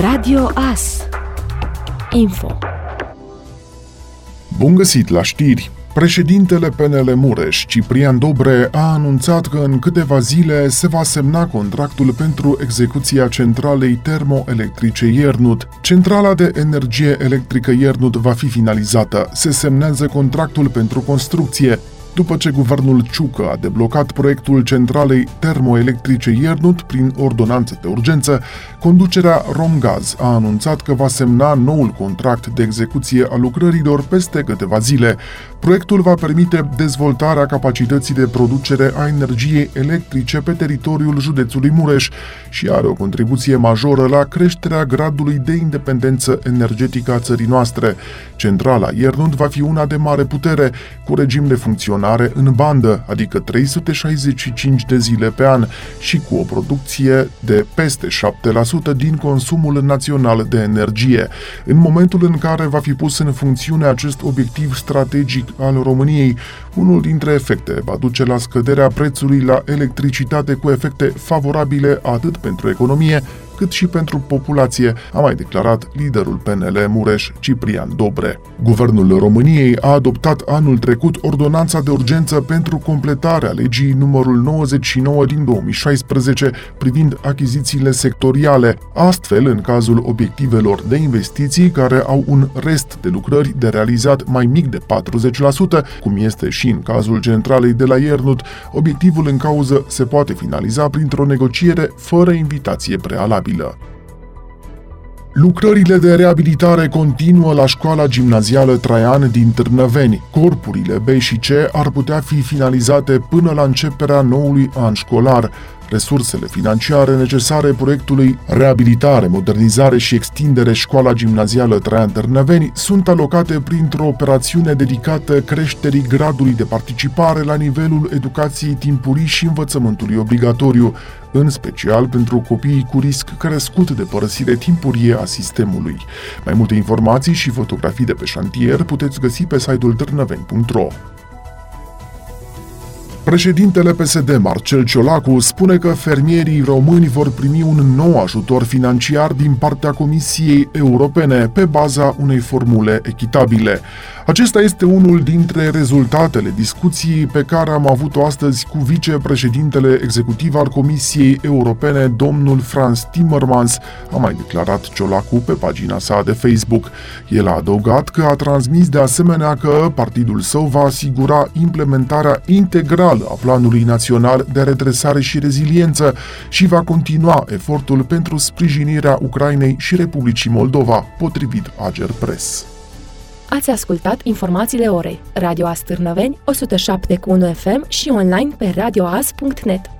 Radio AS Info Bun găsit la știri! Președintele PNL Mureș, Ciprian Dobre, a anunțat că în câteva zile se va semna contractul pentru execuția centralei termoelectrice Iernut. Centrala de energie electrică Iernut va fi finalizată. Se semnează contractul pentru construcție după ce guvernul Ciucă a deblocat proiectul centralei termoelectrice Iernut prin ordonanță de urgență, conducerea Romgaz a anunțat că va semna noul contract de execuție a lucrărilor peste câteva zile. Proiectul va permite dezvoltarea capacității de producere a energiei electrice pe teritoriul județului Mureș și are o contribuție majoră la creșterea gradului de independență energetică a țării noastre. Centrala Iernut va fi una de mare putere, cu regim de funcționare funcționare în bandă, adică 365 de zile pe an și cu o producție de peste 7% din consumul național de energie. În momentul în care va fi pus în funcțiune acest obiectiv strategic al României, unul dintre efecte va duce la scăderea prețului la electricitate cu efecte favorabile atât pentru economie, cât și pentru populație, a mai declarat liderul PNL Mureș Ciprian Dobre. Guvernul României a adoptat anul trecut ordonanța de urgență pentru completarea legii numărul 99 din 2016 privind achizițiile sectoriale. Astfel, în cazul obiectivelor de investiții care au un rest de lucrări de realizat mai mic de 40%, cum este și în cazul centralei de la Iernut, obiectivul în cauză se poate finaliza printr-o negociere fără invitație prealabilă durabilă. Lucrările de reabilitare continuă la școala gimnazială Traian din Târnăveni. Corpurile B și C ar putea fi finalizate până la începerea noului an școlar. Resursele financiare necesare proiectului Reabilitare, Modernizare și Extindere Școala Gimnazială Traian Târnăveni sunt alocate printr-o operațiune dedicată creșterii gradului de participare la nivelul educației timpurii și învățământului obligatoriu, în special pentru copiii cu risc crescut de părăsire timpurie a sistemului. Mai multe informații și fotografii de pe șantier puteți găsi pe site-ul târnăveni.ro. Președintele PSD, Marcel Ciolacu, spune că fermierii români vor primi un nou ajutor financiar din partea Comisiei Europene pe baza unei formule echitabile. Acesta este unul dintre rezultatele discuției pe care am avut-o astăzi cu vicepreședintele executiv al Comisiei Europene, domnul Franz Timmermans, a mai declarat Ciolacu pe pagina sa de Facebook. El a adăugat că a transmis de asemenea că partidul său va asigura implementarea integrală a Planului Național de Redresare și Reziliență și va continua efortul pentru sprijinirea Ucrainei și Republicii Moldova, potrivit Ager Press. Ați ascultat informațiile orei. Radio Astârnăveni, 107.1 FM și online pe radioas.net.